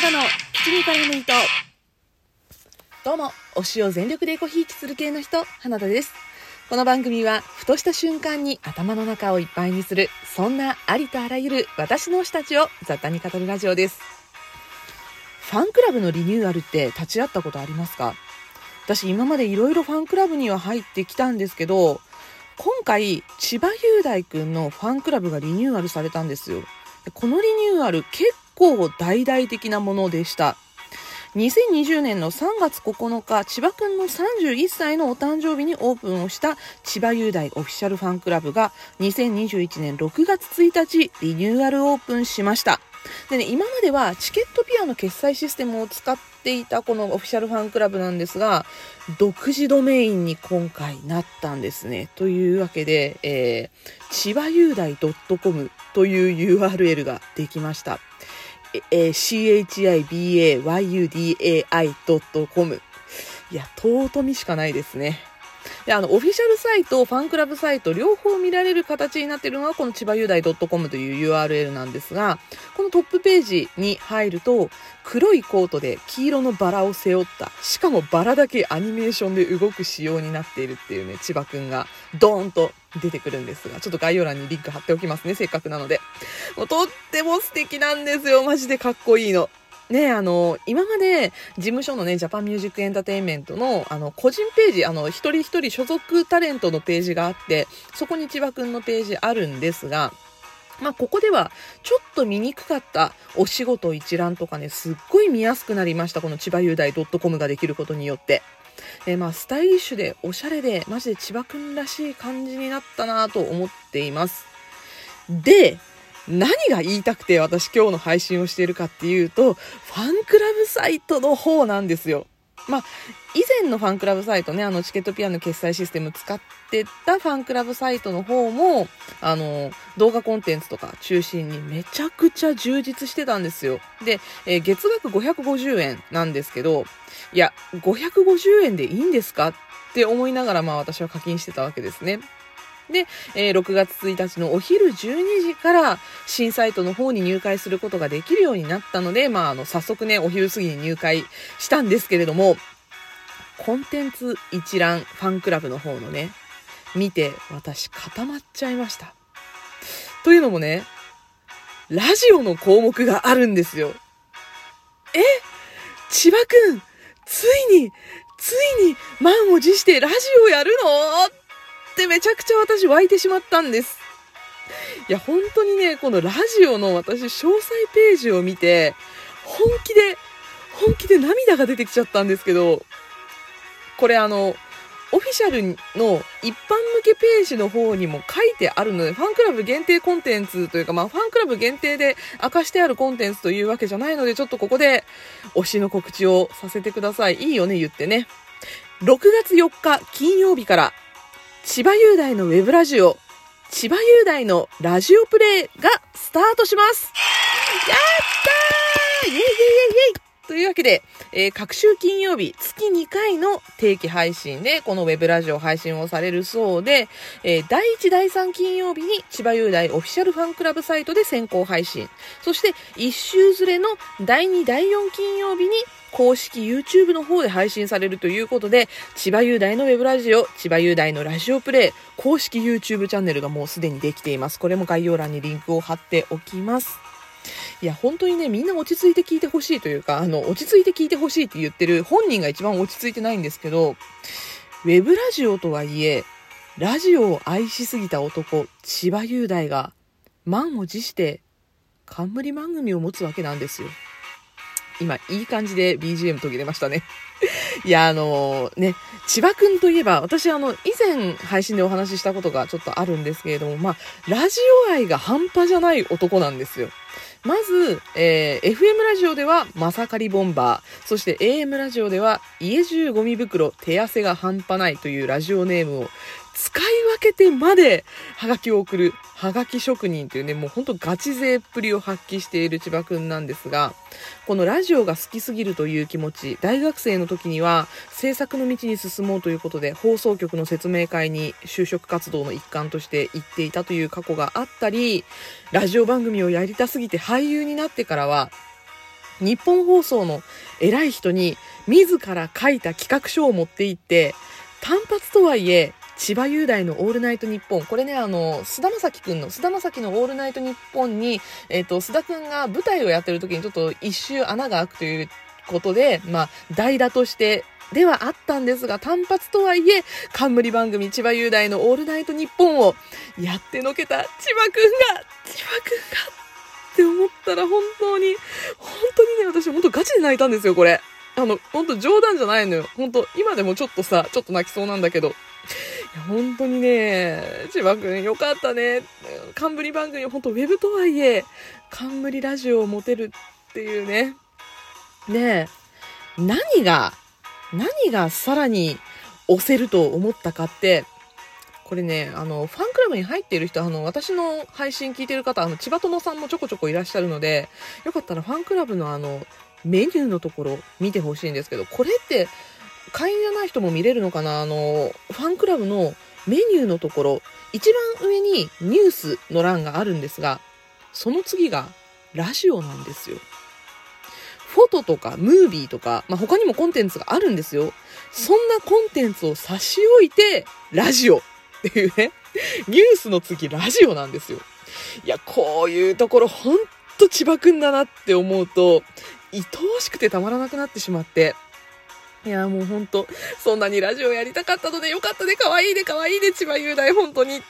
花田の口に絡む糸。どうも、推しを全力でエコひいきする系の人、花田です。この番組は、ふとした瞬間に頭の中をいっぱいにする、そんなありとあらゆる私の推したちを雑多に語るラジオです。ファンクラブのリニューアルって立ち会ったことありますか？私今までいろいろファンクラブには入ってきたんですけど、今回、千葉雄大くんのファンクラブがリニューアルされたんですよ。このリニューアル結構大々的なものでした。2020年の3月9日、千葉くんの31歳のお誕生日にオープンをした千葉雄大オフィシャルファンクラブが2021年6月1日リニューアルオープンしました。でね、今まではチケットピアの決済システムを使っていたこのオフィシャルファンクラブなんですが、独自ドメインに今回なったんですね。というわけで、えー、千葉雄大 .com という URL ができました。えー、chibayudai.com。いや、尊みしかないですね。で、あの、オフィシャルサイト、ファンクラブサイト、両方見られる形になっているのが、この千葉雄大 .com という URL なんですが、このトップページに入ると、黒いコートで黄色のバラを背負った、しかもバラだけアニメーションで動く仕様になっているっていうね、千葉くんがドーンと出てくるんですが、ちょっと概要欄にリンク貼っておきますね、せっかくなので。もうとっても素敵なんですよ、マジでかっこいいの。ね、あの、今まで事務所のね、ジャパンミュージックエンターテインメントの、あの、個人ページ、あの、一人一人所属タレントのページがあって、そこに千葉くんのページあるんですが、まあ、ここでは、ちょっと見にくかったお仕事一覧とかね、すっごい見やすくなりました。この千葉雄大 .com ができることによって。えー、まあ、スタイリッシュで、おしゃれで、マジで千葉くんらしい感じになったなと思っています。で、何が言いたくて私今日の配信をしているかっていうと、ファンクラブサイトの方なんですよ。まあ、以前のファンクラブサイトね、あの、チケットピアノ決済システム使ってたファンクラブサイトの方も、あの、動画コンテンツとか中心にめちゃくちゃ充実してたんですよ。で、えー、月額550円なんですけど、いや、550円でいいんですか？って思いながら、まあ私は課金してたわけですね。で、えー、6月1日のお昼12時から新サイトの方に入会することができるようになったので、まあ、あの、早速ね、お昼過ぎに入会したんですけれども、コンテンツ一覧ファンクラブの方のね、見て私固まっちゃいました。というのもね、ラジオの項目があるんですよ。え？千葉くん、ついに、ついに満を持してラジオやるの？ってめちゃくちゃ私湧いてしまったんです。いや、本当にね、このラジオの私、詳細ページを見て、本気で、本気で涙が出てきちゃったんですけど、これあの、オフィシャルの一般向けページの方にも書いてあるので、ファンクラブ限定コンテンツというか、まあ、ファンクラブ限定で明かしてあるコンテンツというわけじゃないので、ちょっとここで推しの告知をさせてください。いいよね、言ってね。6月4日金曜日から千葉雄大のウェブラジオ、千葉雄大のラジオプレイがスタートします。やったー！イェイイェイイェイイェイというわけで、えー、各週金曜日、月2回の定期配信で、このウェブラジオ配信をされるそうで、えー、第1、第3金曜日に千葉雄大オフィシャルファンクラブサイトで先行配信。そして、1週ずれの第2、第4金曜日に公式 YouTube の方で配信されるということで、千葉雄大のウェブラジオ、千葉雄大のラジオプレイ、公式 YouTube チャンネルがもうすでにできています。これも概要欄にリンクを貼っておきます。いや、本当にね、みんな落ち着いて聞いてほしいというか、あの、落ち着いて聞いてほしいって言ってる本人が一番落ち着いてないんですけど、ウェブラジオとはいえ、ラジオを愛しすぎた男、千葉雄大が、満を持して、冠番組を持つわけなんですよ。今、いい感じで BGM 途切れましたね。いや、あのー、ね、千葉くんといえば、私あの、以前配信でお話ししたことがちょっとあるんですけれども、まあ、ラジオ愛が半端じゃない男なんですよ。まず、えー、FM ラジオでは、まさかりボンバー。そして AM ラジオでは、家中ゴミ袋、手汗が半端ないというラジオネームを使い分けてまで、ハガキを送る、ハガキ職人というね、もうほんとガチ勢っぷりを発揮している千葉くんなんですが、このラジオが好きすぎるという気持ち、大学生の時には制作の道に進もうということで、放送局の説明会に就職活動の一環として行っていたという過去があったり、ラジオ番組をやりたすぎて俳優になってからは、日本放送の偉い人に自ら書いた企画書を持って行って、単発とはいえ、千葉雄大のオールナイトニッポン。これね、あの、菅田将暉くんの、菅田将暉のオールナイトニッポンに、えっ、と、須田くんが舞台をやってる時にちょっと一周穴が開くということで、まあ、代打としてではあったんですが、単発とはいえ、冠番組千葉雄大のオールナイトニッポンをやってのけた千葉くんが、千葉くんがって思ったら本当に、本当にね、私本当ガチで泣いたんですよ、これ。あの、本当冗談じゃないのよ。本当今でもちょっとさ、ちょっと泣きそうなんだけど。本当にね、千葉くんよかったね。冠番組、本当ウェブとはいえ、冠ラジオを持てるっていうね。ねえ、何が、何がさらに押せると思ったかって、これね、あの、ファンクラブに入っている人、あの、私の配信聞いてる方、あの、千葉友さんもちょこちょこいらっしゃるので、よかったらファンクラブのあの、メニューのところ見てほしいんですけど、これって、会員じゃない人も見れるのかな？あの、ファンクラブのメニューのところ、一番上にニュースの欄があるんですが、その次がラジオなんですよ。フォトとかムービーとか、まあ、他にもコンテンツがあるんですよ。そんなコンテンツを差し置いて、ラジオっていうね、ニュースの次ラジオなんですよ。いや、こういうところほんと千葉くんだなって思うと、愛おしくてたまらなくなってしまって、いや、もうほんと、そんなにラジオやりたかったのでよかったね、可愛いいね、可愛いね、千葉雄大、本当に。っ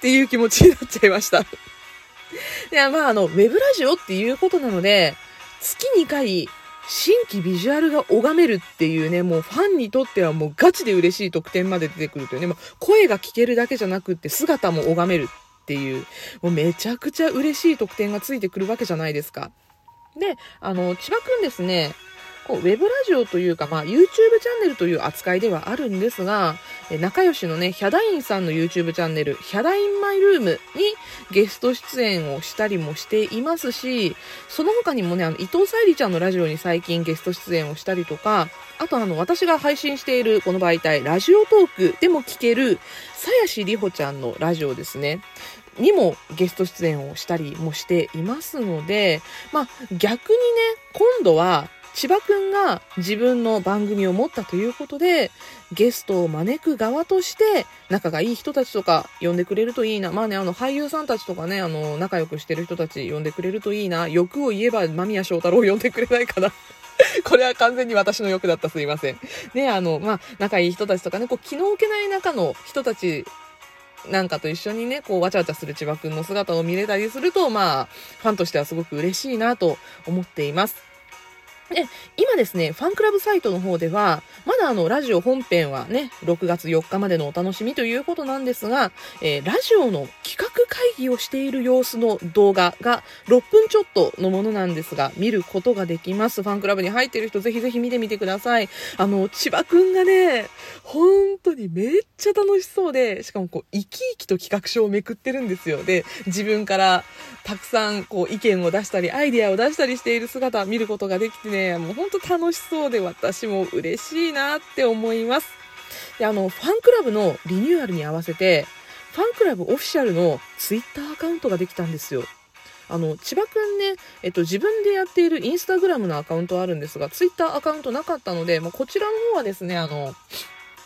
ていう気持ちになっちゃいました。いや、まあ、あの、ウェブラジオっていうことなので、月2回、新規ビジュアルが拝めるっていうね、もうファンにとってはもうガチで嬉しい特典まで出てくるというね、もう声が聞けるだけじゃなくって姿も拝めるっていう、もうめちゃくちゃ嬉しい特典がついてくるわけじゃないですか。で、あの、千葉くんですね、こうウェブラジオというか、まあ、YouTube チャンネルという扱いではあるんですが、仲良しのね、ヒャダインさんの YouTube チャンネル、ヒャダインマイルームにゲスト出演をしたりもしていますし、その他にもね、あの、伊藤沙莉ちゃんのラジオに最近ゲスト出演をしたりとか、あとあの、私が配信しているこの媒体、ラジオトークでも聞ける、さやしりほちゃんのラジオですね。にもゲスト出演をしたりもしていますので、まあ逆にね、今度は千葉くんが自分の番組を持ったということで、ゲストを招く側として、仲がいい人たちとか呼んでくれるといいな。まあね、あの、俳優さんたちとかね、あの、仲良くしてる人たち呼んでくれるといいな。欲を言えば間宮祥太郎呼んでくれないかな。これは完全に私の欲だったすいません。ね、あの、まあ、仲いい人たちとかね、こう、気の置けない中の人たちなんかと一緒にね、こう、わちゃわちゃする千葉くんの姿を見れたりすると、まあ、ファンとしてはすごく嬉しいなと思っています。で、今ですね、ファンクラブサイトの方では、まだあの、ラジオ本編はね、6月4日までのお楽しみということなんですが、えー、ラジオの企画会議をしている様子の動画が6分ちょっとのものなんですが、見ることができます。ファンクラブに入っている人、ぜひぜひ見てみてください。あの、千葉くんがね、本当にめっちゃ楽しそうで、しかもこう、生き生きと企画書をめくってるんですよ。で、自分からたくさんこう、意見を出したり、アイデアを出したりしている姿見ることができてね、ね、もうほんと楽しそうで私も嬉しいなって思います。で、あの、ファンクラブのリニューアルに合わせて、ファンクラブオフィシャルのツイッターアカウントができたんですよ。あの、千葉くんね、えっと、自分でやっているインスタグラムのアカウントあるんですが、ツイッターアカウントなかったので、まあ、こちらの方はですね、あの、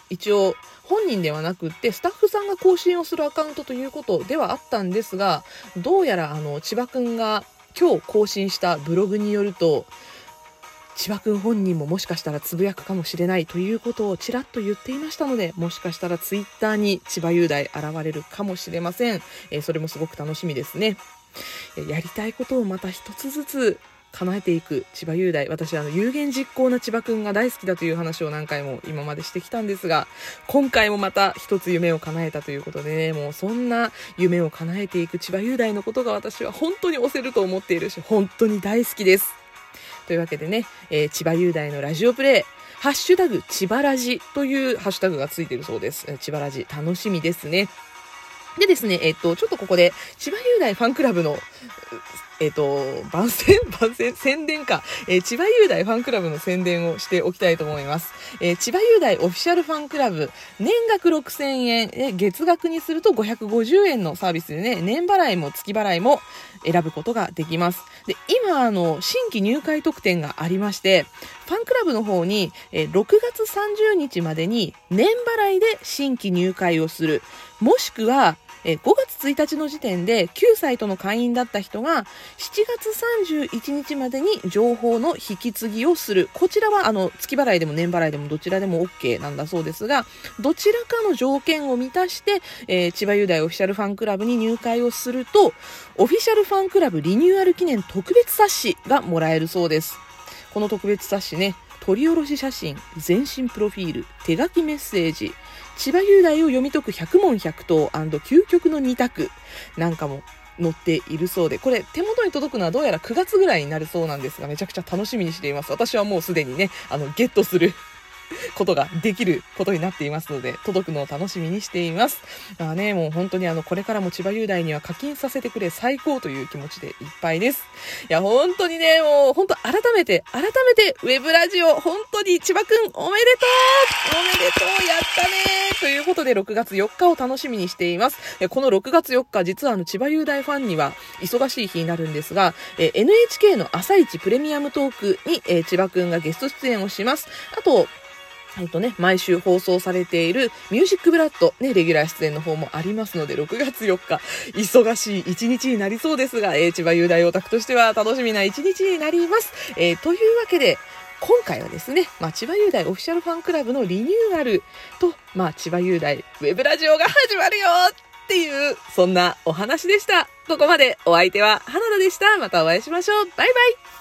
一応、本人ではなくって、スタッフさんが更新をするアカウントということではあったんですが、どうやら、あの、千葉くんが今日更新したブログによると、千葉くん本人ももしかしたらつぶやくかもしれないということをちらっと言っていましたので、もしかしたらツイッターに千葉雄大現れるかもしれません。えー、それもすごく楽しみですね。やりたいことをまた一つずつ叶えていく千葉雄大。私、あの、有言実行な千葉くんが大好きだという話を何回も今までしてきたんですが、今回もまた一つ夢を叶えたということでね、もうそんな夢を叶えていく千葉雄大のことが私は本当に押せると思っているし、本当に大好きです。というわけでね、えー、千葉雄大のラジオプレイ、ハッシュタグ、千葉ラジというハッシュタグがついてるそうです。千葉ラジ、楽しみですね。でですね、えっと、ちょっとここで、千葉雄大ファンクラブのえっ、と、番宣 番宣宣伝か。えー千葉雄大ファンクラブの宣伝をしておきたいと思います。えー千葉雄大オフィシャルファンクラブ、年額6000円、え月額にすると550円のサービスでね、年払いも月払いも選ぶことができます。で、今、あの、新規入会特典がありまして、ファンクラブの方に、えー6月30日までに年払いで新規入会をする。もしくは、え5月1日の時点で9サイトの会員だった人が7月31日までに情報の引き継ぎをする。こちらはあの月払いでも年払いでもどちらでも OK なんだそうですが、どちらかの条件を満たして、えー千葉雄大オフィシャルファンクラブに入会をすると、オフィシャルファンクラブリニューアル記念特別冊子がもらえるそうです。この特別冊子ね、撮り下ろし写真、全身プロフィール、手書きメッセージ、千葉雄大を読み解く百問百答究極の2択。なんかも載っているそうで、これ手元に届くのはどうやら9月ぐらいになるそうなんですが、めちゃくちゃ楽しみにしています。私はもうすでにね、あの、ゲットする ことができることになっていますので、届くのを楽しみにしています。まあね、もう本当にあの、これからも千葉雄大には課金させてくれ最高という気持ちでいっぱいです。いや、本当にね、もう本当改めて、改めて、ウェブラジオ、本当に千葉くんおめでとうおめでとうやったねということで、6月4日を楽しみにしています。この6月4日、実はあの、千葉雄大ファンには忙しい日になるんですが、NHK の朝一プレミアムトークに、千葉くんがゲスト出演をします。あと、えっとね、毎週放送されているミュージックブラッド、ね、レギュラー出演の方もありますので、6月4日、忙しい一日になりそうですが、えー千葉雄大オタクとしては楽しみな一日になります。えーというわけで、今回はですね、まあ、千葉雄大オフィシャルファンクラブのリニューアルと、まあ、千葉雄大ウェブラジオが始まるよっていう、そんなお話でした。ここまでお相手は花田でした。またお会いしましょう。バイバイ